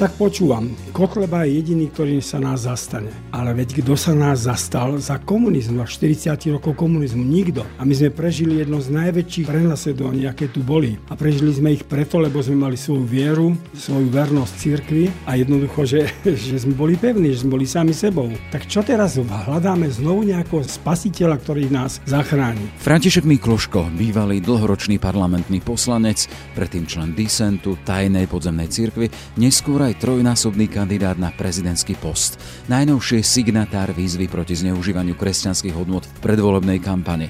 tak počúvam, Kotleba je jediný, ktorý sa nás zastane. Ale veď kto sa nás zastal za komunizmu, a 40 rokov komunizmu? Nikto. A my sme prežili jedno z najväčších prenasledovaní, aké tu boli. A prežili sme ich preto, lebo sme mali svoju vieru, svoju vernosť cirkvi a jednoducho, že, že sme boli pevní, že sme boli sami sebou. Tak čo teraz hľadáme znovu nejakého spasiteľa, ktorý nás zachráni? František Mikloško, bývalý dlhoročný parlamentný poslanec, predtým člen disentu, tajnej podzemnej cirkvi, neskôr aj trojnásobný kandidát na prezidentský post. Najnovšie signatár výzvy proti zneužívaniu kresťanských hodnot v predvolebnej kampani.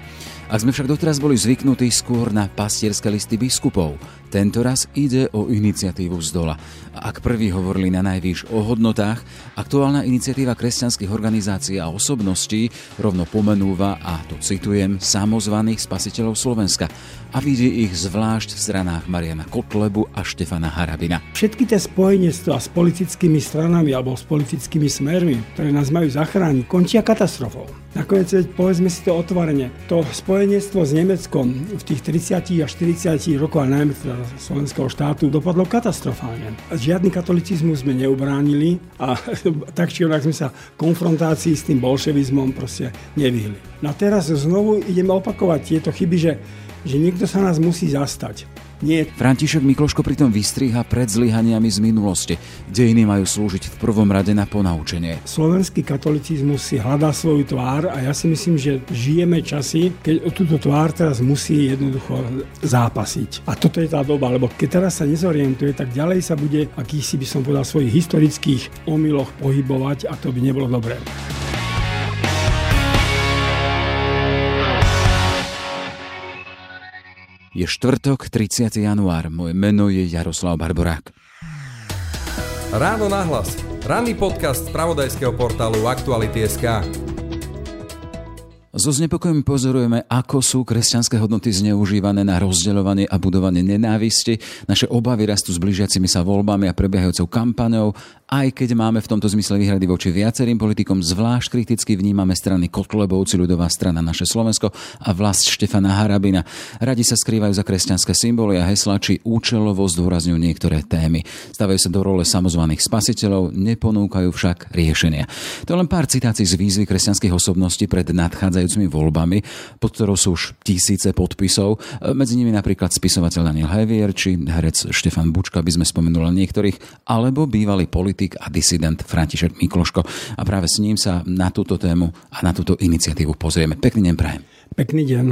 Ak sme však doteraz boli zvyknutí skôr na pastierské listy biskupov, tento raz ide o iniciatívu z dola. Ak prví hovorili na najvýš o hodnotách, aktuálna iniciatíva kresťanských organizácií a osobností rovno pomenúva, a to citujem, samozvaných spasiteľov Slovenska a vidí ich zvlášť v stranách Mariana Kotlebu a Štefana Harabina. Všetky tie spojenectvá s politickými stranami alebo s politickými smermi, ktoré nás majú zachrániť, končia katastrofou. Nakoniec, povedzme si to otvorene, to spojenectvo s Nemeckom v tých 30 a 40 rokoch, a najmä teda slovenského štátu dopadlo katastrofálne. Žiadny katolicizmus sme neubránili a tak či onak sme sa konfrontácii s tým bolševizmom proste nevyhli. No a teraz znovu ideme opakovať tieto chyby, že, že niekto sa nás musí zastať. Nie. František Mikloško pritom vystriha pred zlyhaniami z minulosti. Dejiny majú slúžiť v prvom rade na ponaučenie. Slovenský katolicizmus si hľadá svoju tvár a ja si myslím, že žijeme časy, keď o túto tvár teraz musí jednoducho zápasiť. A toto je tá doba, lebo keď teraz sa nezorientuje, tak ďalej sa bude, akýsi by som povedal, svojich historických omyloch pohybovať a to by nebolo dobré. Je štvrtok, 30. január. Moje meno je Jaroslav Barborák. Ráno nahlas. Ranný podcast z pravodajského portálu Aktuality.sk. So znepokojom pozorujeme, ako sú kresťanské hodnoty zneužívané na rozdeľovanie a budovanie nenávisti. Naše obavy rastú s blížiacimi sa voľbami a prebiehajúcou kampaňou aj keď máme v tomto zmysle výhrady voči viacerým politikom, zvlášť kriticky vnímame strany Kotlebovci, ľudová strana Naše Slovensko a vlast Štefana Harabina. Radi sa skrývajú za kresťanské symboly a hesla, či účelovo zdôrazňujú niektoré témy. Stavajú sa do role samozvaných spasiteľov, neponúkajú však riešenia. To len pár citácií z výzvy kresťanských osobností pred nadchádzajúcimi voľbami, pod ktorou sú už tisíce podpisov. Medzi nimi napríklad spisovateľ Daniel Hevier či herec Štefan Bučka, by sme spomenuli niektorých, alebo bývalý politik politik a disident František Mikloško. A práve s ním sa na túto tému a na túto iniciatívu pozrieme. Pekný deň prajem. Pekný deň.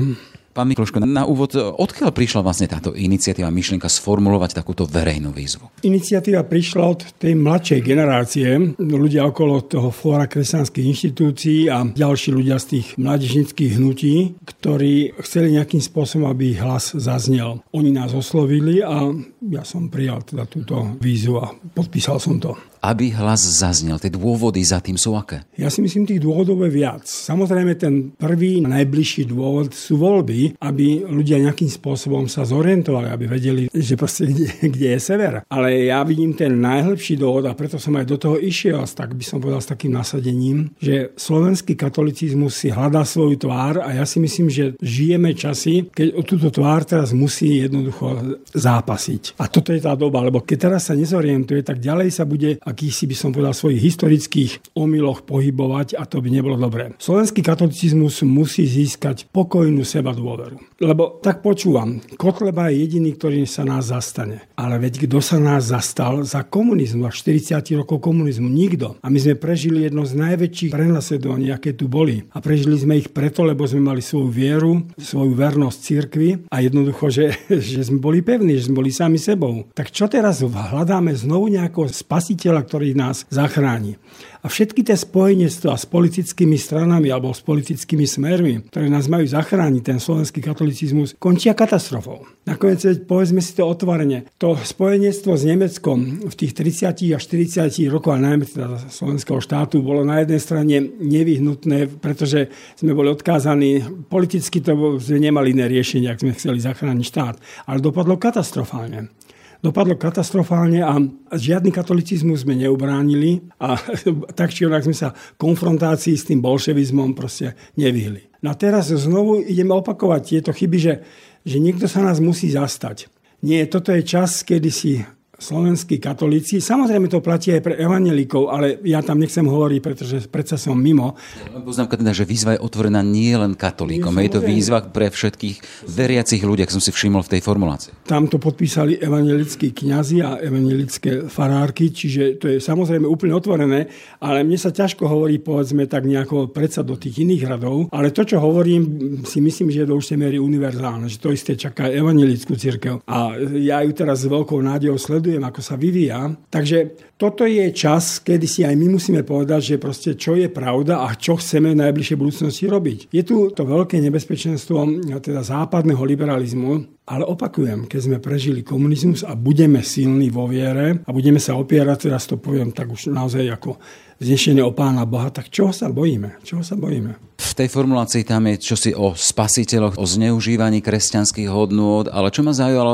Pán Mikloško, na úvod, odkiaľ prišla vlastne táto iniciatíva, myšlienka sformulovať takúto verejnú výzvu? Iniciatíva prišla od tej mladšej generácie, ľudia okolo toho fóra kresťanských inštitúcií a ďalší ľudia z tých mládežnických hnutí, ktorí chceli nejakým spôsobom, aby ich hlas zaznel. Oni nás oslovili a ja som prijal teda túto výzvu a podpísal som to aby hlas zaznel? Tie dôvody za tým sú aké? Ja si myslím, tých dôvodov je viac. Samozrejme, ten prvý, najbližší dôvod sú voľby, aby ľudia nejakým spôsobom sa zorientovali, aby vedeli, že proste kde, kde je sever. Ale ja vidím ten najlepší dôvod a preto som aj do toho išiel, tak by som povedal s takým nasadením, že slovenský katolicizmus si hľadá svoju tvár a ja si myslím, že žijeme časy, keď o túto tvár teraz musí jednoducho zápasiť. A toto je tá doba, lebo keď teraz sa nezorientuje, tak ďalej sa bude akýsi by som povedal svojich historických omyloch pohybovať a to by nebolo dobré. Slovenský katolicizmus musí získať pokojnú seba dôveru. Lebo tak počúvam, Kotleba je jediný, ktorý sa nás zastane. Ale veď kto sa nás zastal za komunizmu a 40 rokov komunizmu? Nikto. A my sme prežili jedno z najväčších prenasledovaní, aké tu boli. A prežili sme ich preto, lebo sme mali svoju vieru, svoju vernosť cirkvi a jednoducho, že, že sme boli pevní, že sme boli sami sebou. Tak čo teraz hľadáme znovu nejakého spasiteľa priateľa, ktorý nás zachráni. A všetky tie spojenectvá s politickými stranami alebo s politickými smermi, ktoré nás majú zachrániť, ten slovenský katolicizmus, končia katastrofou. Nakoniec, povedzme si to otvorene, to spojenectvo s Nemeckom v tých 30 až 40 rokoch, a najmä teda slovenského štátu, bolo na jednej strane nevyhnutné, pretože sme boli odkázaní, politicky to sme nemali iné riešenie, ak sme chceli zachrániť štát, ale dopadlo katastrofálne dopadlo katastrofálne a žiadny katolicizmus sme neubránili a tak či onak sme sa konfrontácii s tým bolševizmom proste nevyhli. No a teraz znovu ideme opakovať tieto chyby, že, že niekto sa nás musí zastať. Nie, toto je čas, kedy si slovenskí katolíci. Samozrejme to platí aj pre evangelikov, ale ja tam nechcem hovoriť, pretože predsa som mimo. Poznámka teda, že výzva je otvorená nie len katolíkom, je, to výzva pre všetkých veriacich ľudí, ak som si všimol v tej formulácii. Tam to podpísali evangelickí kňazi a evangelické farárky, čiže to je samozrejme úplne otvorené, ale mne sa ťažko hovorí, povedzme, tak nejako predsa do tých iných radov, ale to, čo hovorím, si myslím, že je do určitej miery univerzálne, že to isté čaká evangelickú církev. A ja ju teraz s veľkou nádejou sledujem sledujem, ako sa vyvíja. Takže toto je čas, kedy si aj my musíme povedať, že proste čo je pravda a čo chceme v najbližšej budúcnosti robiť. Je tu to veľké nebezpečenstvo teda západného liberalizmu, ale opakujem, keď sme prežili komunizmus a budeme silní vo viere a budeme sa opierať, teraz to poviem tak už naozaj ako vznešenie o Pána Boha, tak čoho sa bojíme? Čoho sa bojíme? V tej formulácii tam je čosi o spasiteľoch, o zneužívaní kresťanských hodnôt, ale čo ma zaujalo,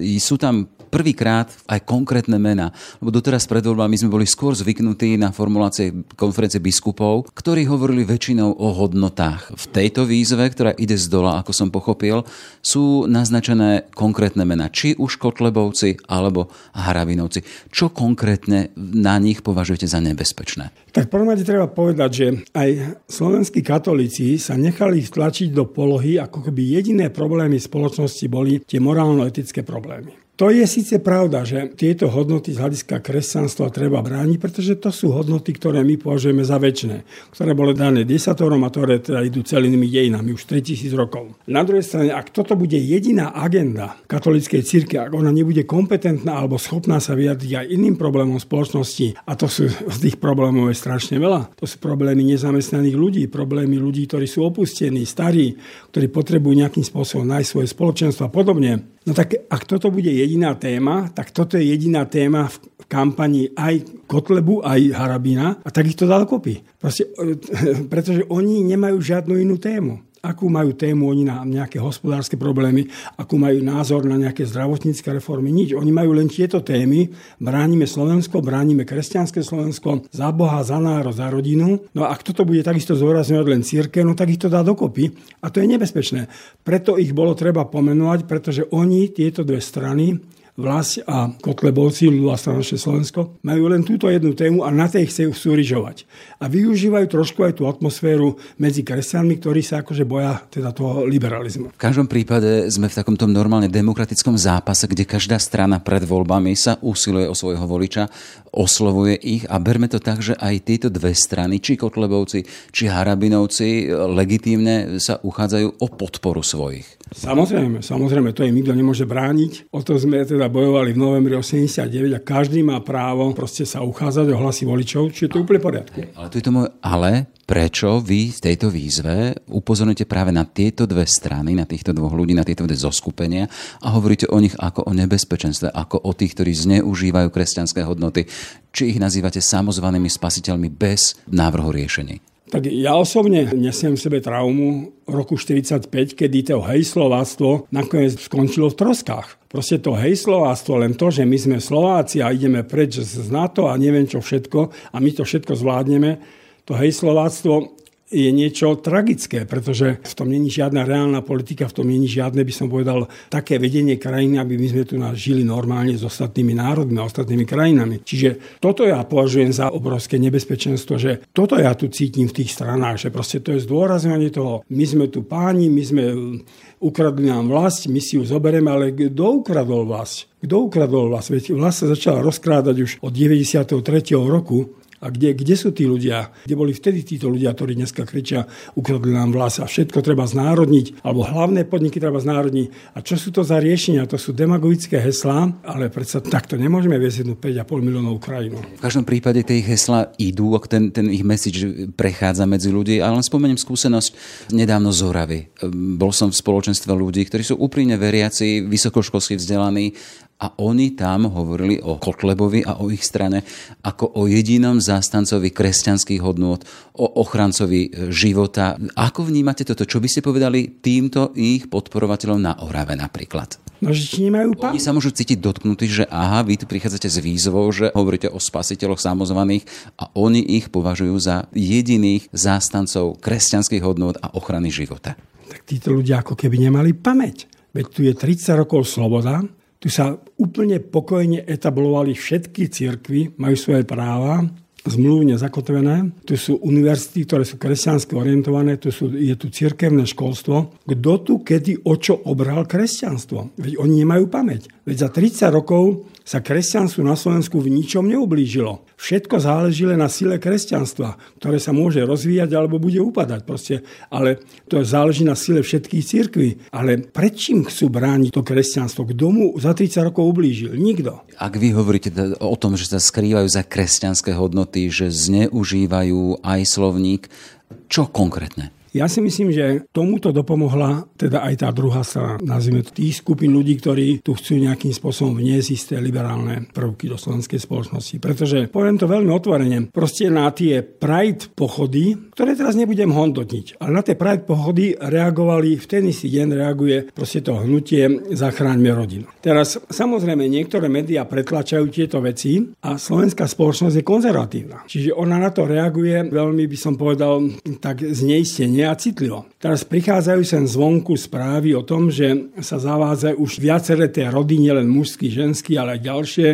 e, sú tam prvýkrát aj konkrétne mená. Lebo doteraz pred voľbami sme boli skôr zvyknutí na formulácie konferencie biskupov, ktorí hovorili väčšinou o hodnotách. V tejto výzve, ktorá ide z dola, ako som pochopil, sú naznačené konkrétne mená. Či už Kotlebovci alebo Harabinovci. Čo konkrétne na nich považujete za nebezpečné? Tak prvom treba povedať, že aj slovenskí katolíci sa nechali vtlačiť do polohy, ako keby jediné problémy spoločnosti boli tie morálno-etické problémy. To je síce pravda, že tieto hodnoty z hľadiska kresťanstva treba brániť, pretože to sú hodnoty, ktoré my považujeme za väčšie, ktoré boli dané desatorom a ktoré teda idú celými dejinami už 3000 rokov. Na druhej strane, ak toto bude jediná agenda katolíckej cirke, ak ona nebude kompetentná alebo schopná sa vyjadriť aj iným problémom spoločnosti, a to sú z tých problémov je strašne veľa, to sú problémy nezamestnaných ľudí, problémy ľudí, ktorí sú opustení, starí, ktorí potrebujú nejakým spôsobom nájsť svoje spoločenstvo a podobne, No tak ak toto bude jediná téma, tak toto je jediná téma v kampani aj Kotlebu, aj Harabina a tak ich to dá dokopy. Proste, pretože oni nemajú žiadnu inú tému akú majú tému oni na nejaké hospodárske problémy, akú majú názor na nejaké zdravotnícke reformy. Nič. Oni majú len tieto témy. Bránime Slovensko, bránime kresťanské Slovensko, za Boha, za národ, za rodinu. No a ak toto bude takisto zdôrazňovať len církev, no tak ich to dá dokopy. A to je nebezpečné. Preto ich bolo treba pomenovať, pretože oni, tieto dve strany, Vlasť a Kotlebovci, ľudová strana naše Slovensko, majú len túto jednu tému a na tej chcú súrižovať. A využívajú trošku aj tú atmosféru medzi kresťanmi, ktorí sa akože boja teda toho liberalizmu. V každom prípade sme v takomto normálne demokratickom zápase, kde každá strana pred voľbami sa usiluje o svojho voliča, oslovuje ich a berme to tak, že aj tieto dve strany, či Kotlebovci, či Harabinovci, legitímne sa uchádzajú o podporu svojich. Samozrejme, samozrejme, to im nikto nemôže brániť. O to sme teda bojovali v novembri 89 a každý má právo proste sa uchádzať o hlasy voličov, čiže to je úplne poriadku. Ale tu je to môj, ale prečo vy v tejto výzve upozorňujete práve na tieto dve strany, na týchto dvoch ľudí, na tieto dve zoskupenia a hovoríte o nich ako o nebezpečenstve, ako o tých, ktorí zneužívajú kresťanské hodnoty, či ich nazývate samozvanými spasiteľmi bez návrhu riešení? Tak ja osobne nesiem v sebe traumu roku 45, kedy to hejslováctvo nakoniec skončilo v troskách. Proste to hejslováctvo, len to, že my sme Slováci a ideme preč z NATO a neviem čo všetko a my to všetko zvládneme, to hejslováctvo je niečo tragické, pretože v tom není žiadna reálna politika, v tom není žiadne, by som povedal, také vedenie krajiny, aby my sme tu žili normálne s ostatnými národmi a ostatnými krajinami. Čiže toto ja považujem za obrovské nebezpečenstvo, že toto ja tu cítim v tých stranách, že proste to je zdôrazňovanie toho, my sme tu páni, my sme ukradli nám vlast, my si ju zoberieme, ale kto ukradol vlast? Kto ukradol vlast? Veď vlast sa začala rozkrádať už od 93. roku a kde, kde sú tí ľudia? Kde boli vtedy títo ľudia, ktorí dneska kričia, ukradli nám vlas a všetko treba znárodniť, alebo hlavné podniky treba znárodniť. A čo sú to za riešenia? To sú demagogické heslá, ale predsa takto nemôžeme viesť jednu 5,5 miliónov krajinu. V každom prípade tie heslá idú, ten, ten ich message prechádza medzi ľudí, ale len spomeniem skúsenosť nedávno z Horavy. Bol som v spoločenstve ľudí, ktorí sú úprimne veriaci, vysokoškolsky vzdelaní a oni tam hovorili o Kotlebovi a o ich strane ako o jedinom zástancovi kresťanských hodnôt, o ochrancovi e, života. Ako vnímate toto? Čo by ste povedali týmto ich podporovateľom na Orave napríklad? No, že či nemajú pán? Oni sa môžu cítiť dotknutí, že aha, vy tu prichádzate s výzvou, že hovoríte o spasiteľoch samozvaných a oni ich považujú za jediných zástancov kresťanských hodnôt a ochrany života. Tak títo ľudia ako keby nemali pamäť. Veď tu je 30 rokov sloboda, Tu sa úplne pokojne etablovali všetky cirkvy, majú svoje práva, zmluvne zakotvené. Tu sú univerzity, ktoré sú kresťansky orientované, tu sú, je tu cirkevné školstvo. Kto tu kedy o čo obral kresťanstvo? Veď oni nemajú pamäť. Veď za 30 rokov sa kresťanstvu na Slovensku v ničom neublížilo. Všetko záleží len na sile kresťanstva, ktoré sa môže rozvíjať alebo bude upadať. Proste. Ale to záleží na sile všetkých církví. Ale pred čím chcú brániť to kresťanstvo? Kto mu za 30 rokov ublížil? Nikto. Ak vy hovoríte o tom, že sa skrývajú za kresťanské hodnoty, že zneužívajú aj slovník, čo konkrétne? Ja si myslím, že tomuto dopomohla teda aj tá druhá strana, nazvime to tých skupín ľudí, ktorí tu chcú nejakým spôsobom vniesť isté liberálne prvky do slovenskej spoločnosti. Pretože, poviem to veľmi otvorene, proste na tie Pride pochody, ktoré teraz nebudem hodnotiť, ale na tie Pride pochody reagovali, v ten istý deň reaguje proste to hnutie Zachráňme rodinu. Teraz samozrejme niektoré médiá pretlačajú tieto veci a slovenská spoločnosť je konzervatívna. Čiže ona na to reaguje veľmi, by som povedal, tak zneistenie a citlivo. Teraz prichádzajú sem zvonku správy o tom, že sa zavádzajú už viaceré tie rody, nielen mužský, ženský, ale aj ďalšie.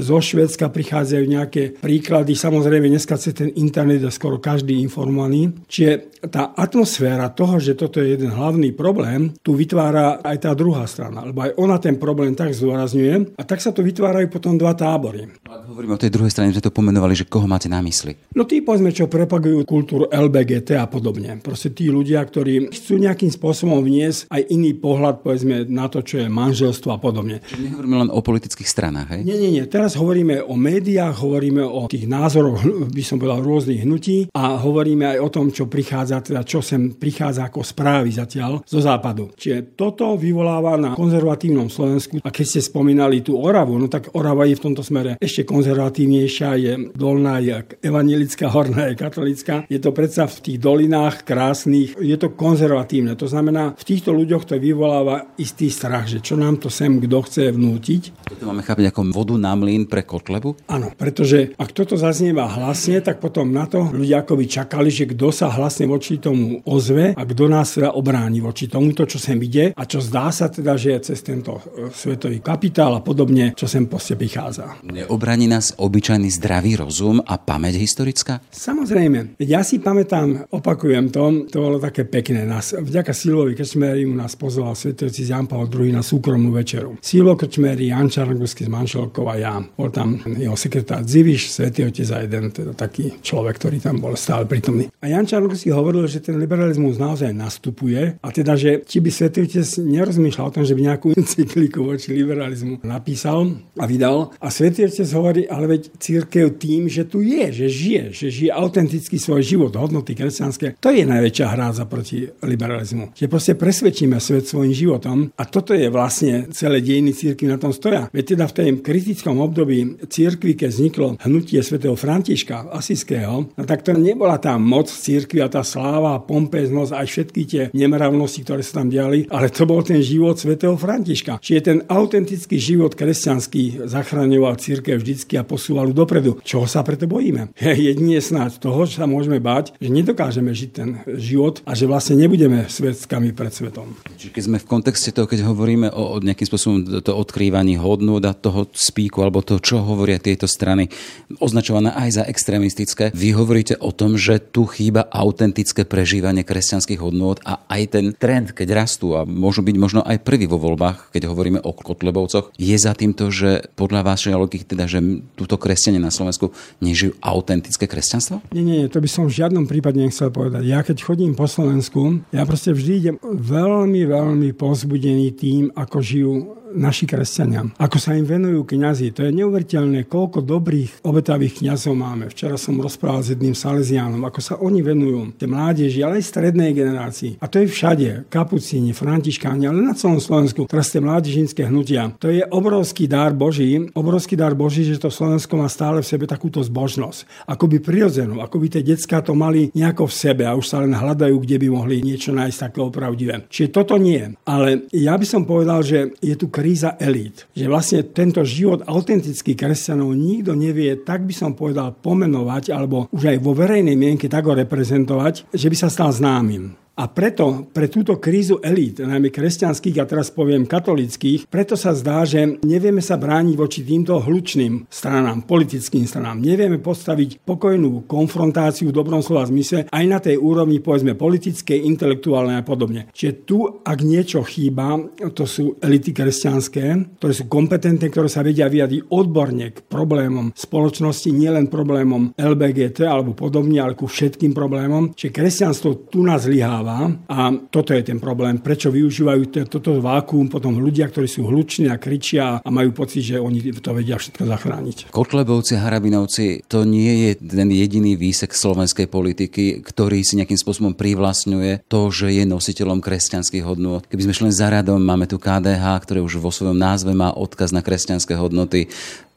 Zo Švedska prichádzajú nejaké príklady. Samozrejme, dneska cez ten internet je skoro každý informovaný. Čiže tá atmosféra toho, že toto je jeden hlavný problém, tu vytvára aj tá druhá strana. Lebo aj ona ten problém tak zdôrazňuje a tak sa tu vytvárajú potom dva tábory. Ak hovoríme o tej druhej strane, sme to pomenovali, že koho máte na mysli? No tí, povedzme, čo propagujú kultúru LBGT a podobne proste tí ľudia, ktorí chcú nejakým spôsobom vniesť aj iný pohľad, povedzme, na to, čo je manželstvo a podobne. Čiže nehovoríme len o politických stranách, hej? Nie, nie, nie. Teraz hovoríme o médiách, hovoríme o tých názoroch, by som povedal, rôznych hnutí a hovoríme aj o tom, čo prichádza, teda čo sem prichádza ako správy zatiaľ zo západu. Čiže toto vyvoláva na konzervatívnom Slovensku. A keď ste spomínali tú Oravu, no tak Orava je v tomto smere ešte konzervatívnejšia, je dolná, je evangelická, horná je katolická. Je to predsa v tých dolinách krásnych, je to konzervatívne. To znamená, v týchto ľuďoch to vyvoláva istý strach, že čo nám to sem kto chce vnútiť. To máme chápať ako vodu na mlyn pre Kotlebu? Áno, pretože ak toto zaznieva hlasne, tak potom na to ľudia akoby čakali, že kto sa hlasne voči tomu ozve a kto nás teda obráni voči tomuto, čo sem ide a čo zdá sa teda, že je cez tento e, svetový kapitál a podobne, čo sem poste prichádza. Neobráni nás obyčajný zdravý rozum a pamäť historická? Samozrejme. Ja si pamätám, opakujem to, to bolo také pekné. Nás, vďaka Silvovi Krčmerimu nás pozval svetujúci Jan Pavel II na súkromnú večeru. Silvo Krčmeri, Jan Čarnogusky s manželkou a ja. Bol tam jeho sekretár Ziviš, svetý otec a jeden teda taký človek, ktorý tam bol stále prítomný. A Jan Čarnogusky hovoril, že ten liberalizmus naozaj nastupuje a teda, že či by svetý otec nerozmýšľal o tom, že by nejakú encykliku voči liberalizmu napísal a vydal. A svetý otec hovorí, ale veď církev tým, že tu je, že žije, že žije autenticky svoj život, hodnoty kresťanské, to je najväčšie najväčšia hrádza proti liberalizmu. Že proste presvedčíme svet svojim životom a toto je vlastne celé dejiny církvy na tom stoja. Veď teda v tej kritickom období církvy, keď vzniklo hnutie svätého Františka Asiského, no tak to nebola tá moc církvy a tá sláva, pompeznosť aj všetky tie nemravnosti, ktoré sa tam diali, ale to bol ten život svätého Františka. Čiže ten autentický život kresťanský zachraňoval církev vždycky a posúval dopredu. Čoho sa preto bojíme? Jedine snáď toho, že sa môžeme báť, že nedokážeme žiť ten život a že vlastne nebudeme svetkami pred svetom. Čiže keď sme v kontexte toho, keď hovoríme o, o nejakým spôsobom to odkrývaní hodnôt a toho spíku alebo toho, čo hovoria tieto strany, označované aj za extrémistické, vy hovoríte o tom, že tu chýba autentické prežívanie kresťanských hodnôt a aj ten trend, keď rastú a môžu byť možno aj prvý vo voľbách, keď hovoríme o Kotlebovcoch, je za týmto, že podľa vašej logiky teda, že túto kresťania na Slovensku nežijú autentické kresťanstvo? Nie, nie, to by som v žiadnom prípade nechcel povedať. Ja keď chodím po Slovensku, ja proste vždy idem veľmi, veľmi pozbudený tým, ako žijú naši kresťania. Ako sa im venujú kňazi. To je neuveriteľné, koľko dobrých obetavých kňazov máme. Včera som rozprával s jedným Salesiánom, ako sa oni venujú, tie mládeži, ale aj strednej generácii. A to je všade. Kapucíni, františkáni, ale na celom Slovensku. Teraz tie mládežinské hnutia. To je obrovský dar Boží, obrovský dar Boží, že to Slovensko má stále v sebe takúto zbožnosť. Akoby prirodzenú, ako by tie decka to mali nejako v sebe a už sa len hľadajú, kde by mohli niečo nájsť také opravdivé. Čiže toto nie. Ale ja by som povedal, že je tu kríza elít. Že vlastne tento život autentických kresťanov nikto nevie, tak by som povedal, pomenovať, alebo už aj vo verejnej mienke tak ho reprezentovať, že by sa stal známym. A preto pre túto krízu elít, najmä kresťanských a teraz poviem katolických, preto sa zdá, že nevieme sa brániť voči týmto hlučným stranám, politickým stranám. Nevieme postaviť pokojnú konfrontáciu v dobrom slova zmysle aj na tej úrovni, povedzme, politickej, intelektuálnej a podobne. Čiže tu, ak niečo chýba, to sú elity kresťanské, ktoré sú kompetentné, ktoré sa vedia vyjadriť odborne k problémom spoločnosti, nielen problémom LBGT alebo podobne, ale ku všetkým problémom. Čiže kresťanstvo tu nás zlyháva a toto je ten problém. Prečo využívajú toto vákuum potom ľudia, ktorí sú hluční a kričia a majú pocit, že oni to vedia všetko zachrániť. Kotlebovci Harabinovci to nie je ten jediný výsek slovenskej politiky, ktorý si nejakým spôsobom privlastňuje to, že je nositeľom kresťanských hodnôt. Keby sme šli za radom, máme tu KDH, ktoré už vo svojom názve má odkaz na kresťanské hodnoty.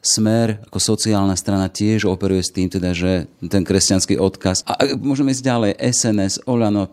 Smer ako sociálna strana tiež operuje s tým, teda, že ten kresťanský odkaz. A môžeme ísť ďalej. SNS, Olano,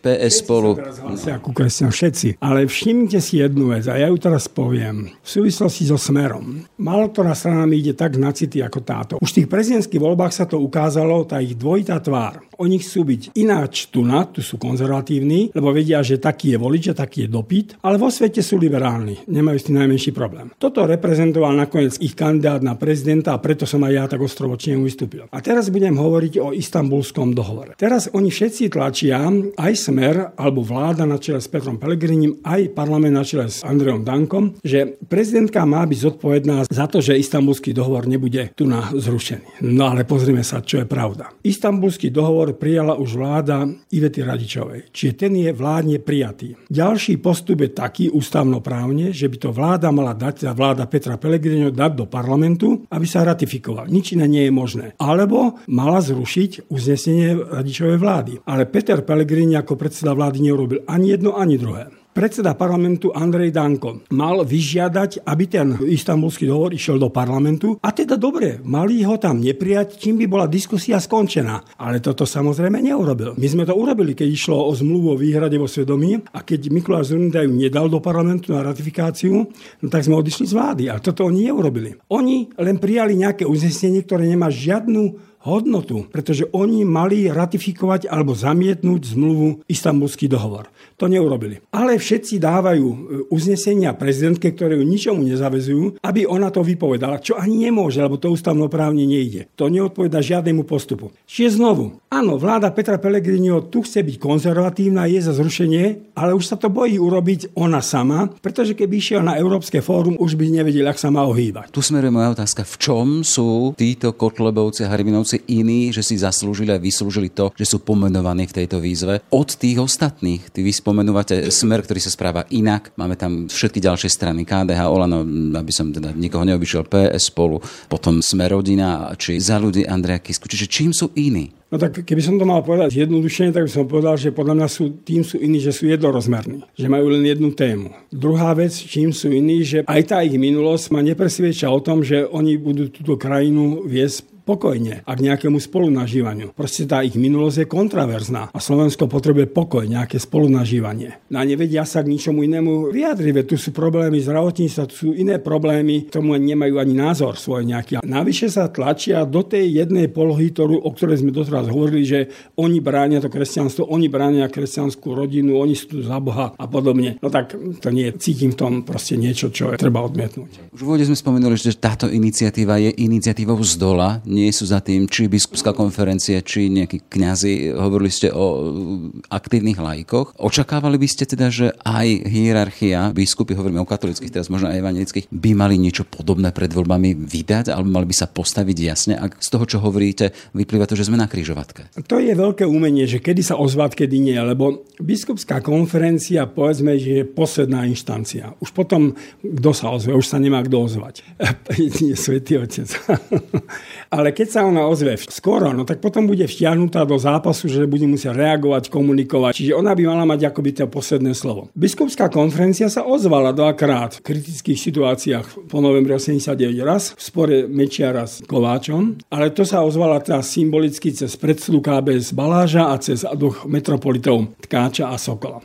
PS spolu. Ako kresťan všetci. Ale všimnite si jednu vec a ja ju teraz poviem. V súvislosti so Smerom. Málo ktorá strana mi ide tak na city ako táto. Už v tých prezidentských voľbách sa to ukázalo, tá ich dvojitá tvár. Oni chcú byť ináč tu na, tu sú konzervatívni, lebo vedia, že taký je volič a taký je dopyt, ale vo svete sú liberálni. Nemajú s tým najmenší problém. Toto reprezentoval nakoniec ich kandidát na prezidenta a preto som aj ja tak ostrovočne vystúpil. A teraz budem hovoriť o istambulskom dohovore. Teraz oni všetci tlačia, aj smer, alebo vláda na čele s Petrom Pelegrinim, aj parlament na čele s Andreom Dankom, že prezidentka má byť zodpovedná za to, že istambulský dohovor nebude tu na zrušený. No ale pozrime sa, čo je pravda. Istambulský dohovor dohovor prijala už vláda Ivety Radičovej. Čiže ten je vládne prijatý. Ďalší postup je taký ústavnoprávne, že by to vláda mala dať, vláda Petra Pellegrino dať do parlamentu, aby sa ratifikoval. Nič iné nie je možné. Alebo mala zrušiť uznesenie Radičovej vlády. Ale Peter Pellegrini ako predseda vlády neurobil ani jedno, ani druhé predseda parlamentu Andrej Danko mal vyžiadať, aby ten istambulský dohovor išiel do parlamentu a teda dobre, mali ho tam neprijať, čím by bola diskusia skončená. Ale toto samozrejme neurobil. My sme to urobili, keď išlo o zmluvu o výhrade vo svedomí a keď Mikuláš Zurinda ju nedal do parlamentu na ratifikáciu, no tak sme odišli z vlády. A toto oni neurobili. Oni len prijali nejaké uznesenie, ktoré nemá žiadnu hodnotu, pretože oni mali ratifikovať alebo zamietnúť zmluvu Istanbulský dohovor. To neurobili. Ale všetci dávajú e, uznesenia prezidentke, ktoré ju ničomu nezavezujú, aby ona to vypovedala, čo ani nemôže, lebo to ústavnoprávne nejde. To neodpoveda žiadnemu postupu. Čiže znovu, áno, vláda Petra Pellegriniho tu chce byť konzervatívna, je za zrušenie, ale už sa to bojí urobiť ona sama, pretože keby išiel na Európske fórum, už by nevedel, ak sa má ohýbať. Tu smeruje moja otázka. V čom sú títo Kotlebovci a Harbinovci iní, že si zaslúžili a vyslúžili to, že sú pomenovaní v tejto výzve od tých ostatných? Tí spomenúvate smer, ktorý sa správa inak. Máme tam všetky ďalšie strany, KDH, Olano, aby som teda nikoho neobyšiel, PS spolu, potom Smer rodina, či za ľudí Andreja Kisku. Čiže čím sú iní? No tak keby som to mal povedať jednodušene, tak by som povedal, že podľa mňa sú, tým sú iní, že sú jednorozmerní, že majú len jednu tému. Druhá vec, čím sú iní, že aj tá ich minulosť ma nepresvieča o tom, že oni budú túto krajinu viesť pokojne a k nejakému spolunažívaniu. Proste tá ich minulosť je kontraverzná a Slovensko potrebuje pokoj, nejaké spolunažívanie. Na no nevedia sa k ničomu inému vyjadriť, tu sú problémy zdravotníctva, tu sú iné problémy, tomu nemajú ani názor svoj nejaký. A navyše sa tlačia do tej jednej polohy, ktorú, o ktorej sme doteraz hovorili, že oni bránia to kresťanstvo, oni bránia kresťanskú rodinu, oni sú tu za Boha a podobne. No tak to nie, cítim v tom proste niečo, čo treba odmietnúť. Už v sme spomenuli, že táto iniciatíva je iniciatívou z dola, nie sú za tým či biskupská konferencia, či nejakí kňazi. Hovorili ste o aktívnych lajkoch. Očakávali by ste teda, že aj hierarchia, biskupy, hovoríme o katolických, teraz možno aj evangelických, by mali niečo podobné pred voľbami vydať, alebo mali by sa postaviť jasne? A z toho, čo hovoríte, vyplýva to, že sme na krížovatke. To je veľké umenie, že kedy sa ozvať, kedy nie, lebo biskupská konferencia, povedzme, že je posledná inštancia. Už potom, kto sa ozve, už sa nemá kto ozvať. Svetý otec. Ale keď sa ona ozve skoro, no tak potom bude vtiahnutá do zápasu, že bude musieť reagovať, komunikovať. Čiže ona by mala mať akoby to posledné slovo. Biskupská konferencia sa ozvala dvakrát v kritických situáciách po novembri 89 raz v spore Mečiara s Kováčom, ale to sa ozvala teraz symbolicky cez predsedu KBS Baláža a cez dvoch metropolitov Tkáča a Sokola.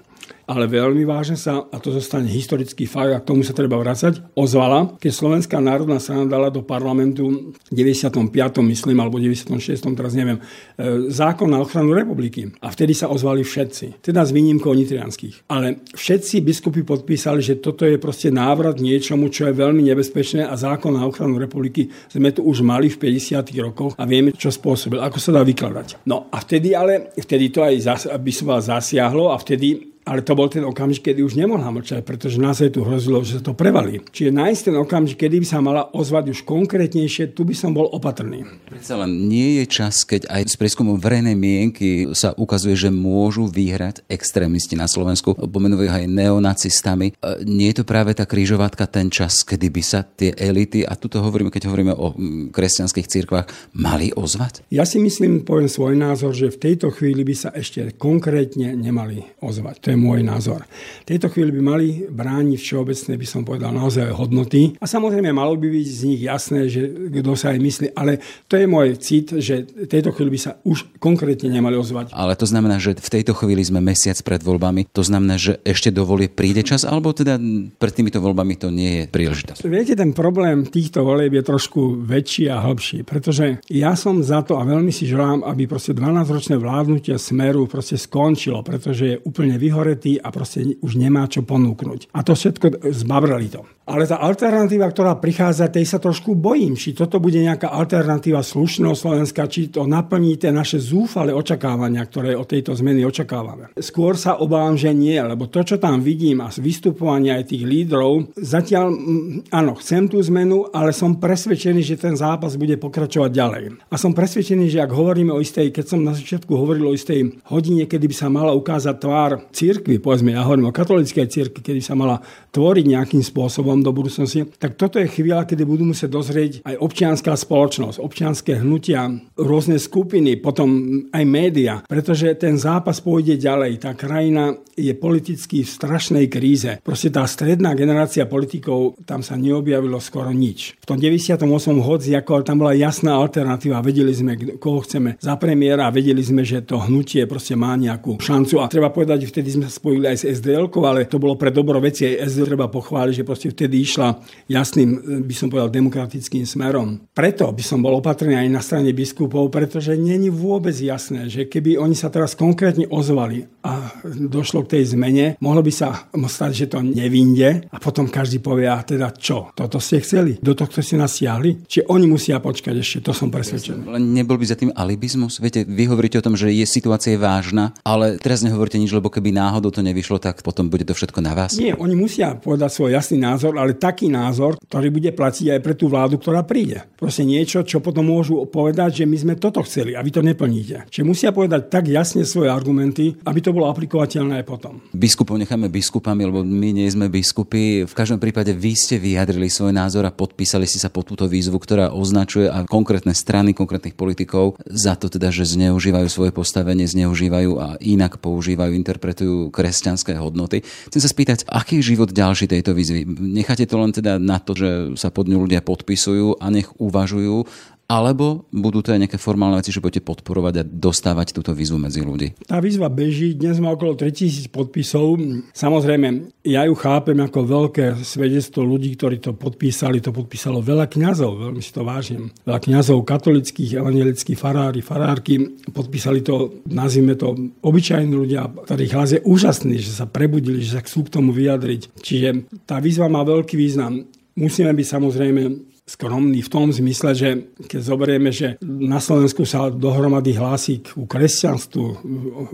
Ale veľmi vážne sa, a to zostane historický fakt, a k tomu sa treba vrácať, ozvala, keď Slovenská národná strana dala do parlamentu v 95. myslím, alebo 96. teraz neviem, e, zákon na ochranu republiky. A vtedy sa ozvali všetci. Teda s výnimkou nitrianských. Ale všetci biskupy podpísali, že toto je proste návrat niečomu, čo je veľmi nebezpečné a zákon na ochranu republiky sme tu už mali v 50. rokoch a vieme, čo spôsobil, ako sa dá vykladať. No a vtedy ale, vtedy to aj zas, by som zasiahlo a vtedy ale to bol ten okamžik, kedy už nemohla mlčať, pretože nás aj tu hrozilo, že sa to prevalí. Čiže nájsť ten okamžik, kedy by sa mala ozvať už konkrétnejšie, tu by som bol opatrný. Predsa len nie je čas, keď aj s prieskumom verejnej mienky sa ukazuje, že môžu vyhrať extrémisti na Slovensku, pomenujú aj neonacistami. E, nie je to práve tá krížovatka ten čas, kedy by sa tie elity, a tuto hovoríme, keď hovoríme o kresťanských cirkvách, mali ozvať? Ja si myslím, poviem svoj názor, že v tejto chvíli by sa ešte konkrétne nemali ozvať. To je môj názor. V tejto chvíli by mali brániť všeobecné, by som povedal, naozaj hodnoty. A samozrejme malo by byť z nich jasné, že kto sa aj myslí, ale to je môj cit, že v tejto chvíli by sa už konkrétne nemali ozvať. Ale to znamená, že v tejto chvíli sme mesiac pred voľbami. To znamená, že ešte do volie príde čas, alebo teda pred týmito voľbami to nie je príležitosť. Viete, ten problém týchto volieb je trošku väčší a hlbší, pretože ja som za to a veľmi si želám, aby proste 12-ročné vládnutie Smeru proste skončilo, pretože je úplne vyhorené vyhoretý a proste už nemá čo ponúknuť. A to všetko zbabrali to. Ale tá alternatíva, ktorá prichádza, tej sa trošku bojím. Či toto bude nejaká alternatíva slušného Slovenska, či to naplní tie naše zúfale očakávania, ktoré od tejto zmeny očakávame. Skôr sa obávam, že nie, lebo to, čo tam vidím a z vystupovania aj tých lídrov, zatiaľ, áno, chcem tú zmenu, ale som presvedčený, že ten zápas bude pokračovať ďalej. A som presvedčený, že ak hovoríme o istej, keď som na začiatku hovoril o istej hodine, kedy by sa mala ukázať tvár církvy, povedzme, ja hovorím o katolíckej církvi, kedy sa mala tvoriť nejakým spôsobom, do budúcnosti, tak toto je chvíľa, kedy budú musieť dozrieť aj občianská spoločnosť, občianské hnutia, rôzne skupiny, potom aj média, pretože ten zápas pôjde ďalej. Tá krajina je politicky v strašnej kríze. Proste tá stredná generácia politikov, tam sa neobjavilo skoro nič. V tom 98. hodzi, ako tam bola jasná alternatíva, vedeli sme, koho chceme za premiéra vedeli sme, že to hnutie proste má nejakú šancu. A treba povedať, vtedy sme sa spojili aj s SDL, ale to bolo pre dobro veci, aj SDL treba pochváliť, že proste vtedy išla jasným, by som povedal, demokratickým smerom. Preto by som bol opatrný aj na strane biskupov, pretože není vôbec jasné, že keby oni sa teraz konkrétne ozvali a došlo k tej zmene, mohlo by sa stať, že to nevinde a potom každý povie, a teda čo, toto ste chceli? Do tohto ste nás stiahli? Či oni musia počkať ešte, to som presvedčený. Len nebol by za tým alibizmus? Viete, vy hovoríte o tom, že je situácia vážna, ale teraz nehovoríte nič, lebo keby náhodou to nevyšlo, tak potom bude to všetko na vás? Nie, oni musia povedať svoj jasný názor názor, ale taký názor, ktorý bude platiť aj pre tú vládu, ktorá príde. Proste niečo, čo potom môžu povedať, že my sme toto chceli a vy to neplníte. Čiže musia povedať tak jasne svoje argumenty, aby to bolo aplikovateľné aj potom. Biskupov necháme biskupami, lebo my nie sme biskupy. V každom prípade vy ste vyjadrili svoj názor a podpísali ste sa pod túto výzvu, ktorá označuje a konkrétne strany, konkrétnych politikov za to teda, že zneužívajú svoje postavenie, zneužívajú a inak používajú, interpretujú kresťanské hodnoty. Chcem sa spýtať, aký je život ďalší tejto výzvy? necháte to len teda na to, že sa pod ňu ľudia podpisujú a nech uvažujú alebo budú to aj nejaké formálne veci, že budete podporovať a dostávať túto výzvu medzi ľudí? Tá výzva beží, dnes má okolo 3000 podpisov. Samozrejme, ja ju chápem ako veľké svedectvo ľudí, ktorí to podpísali. To podpísalo veľa kňazov, veľmi si to vážim. Veľa kňazov, katolických, evangelických farári, farárky. Podpísali to, nazvime to, obyčajní ľudia, ktorých hlas je úžasný, že sa prebudili, že sa chcú k tomu vyjadriť. Čiže tá výzva má veľký význam. Musíme byť samozrejme skromný v tom zmysle, že keď zoberieme, že na Slovensku sa dohromady hlási k kresťanstvu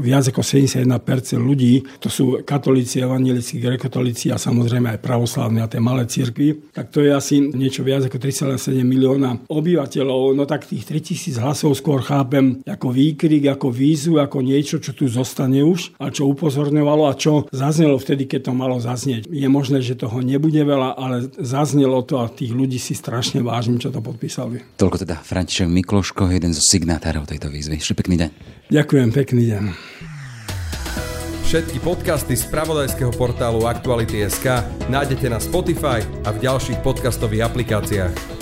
viac ako 71% ľudí, to sú katolíci, evangelíci, grekotolíci a samozrejme aj pravoslávne a tie malé cirkvy, tak to je asi niečo viac ako 3,7 milióna obyvateľov. No tak tých 3000 hlasov skôr chápem ako výkrik, ako výzvu, ako niečo, čo tu zostane už a čo upozorňovalo a čo zaznelo vtedy, keď to malo zaznieť. Je možné, že toho nebude veľa, ale zaznelo to a tých ľudí si strašne strašne vážim, čo to podpísali. Toľko teda František Mikloško, jeden zo signátárov tejto výzvy. Ešte pekný deň. Ďakujem, pekný deň. Všetky podcasty z pravodajského portálu Aktuality.sk nájdete na Spotify a v ďalších podcastových aplikáciách.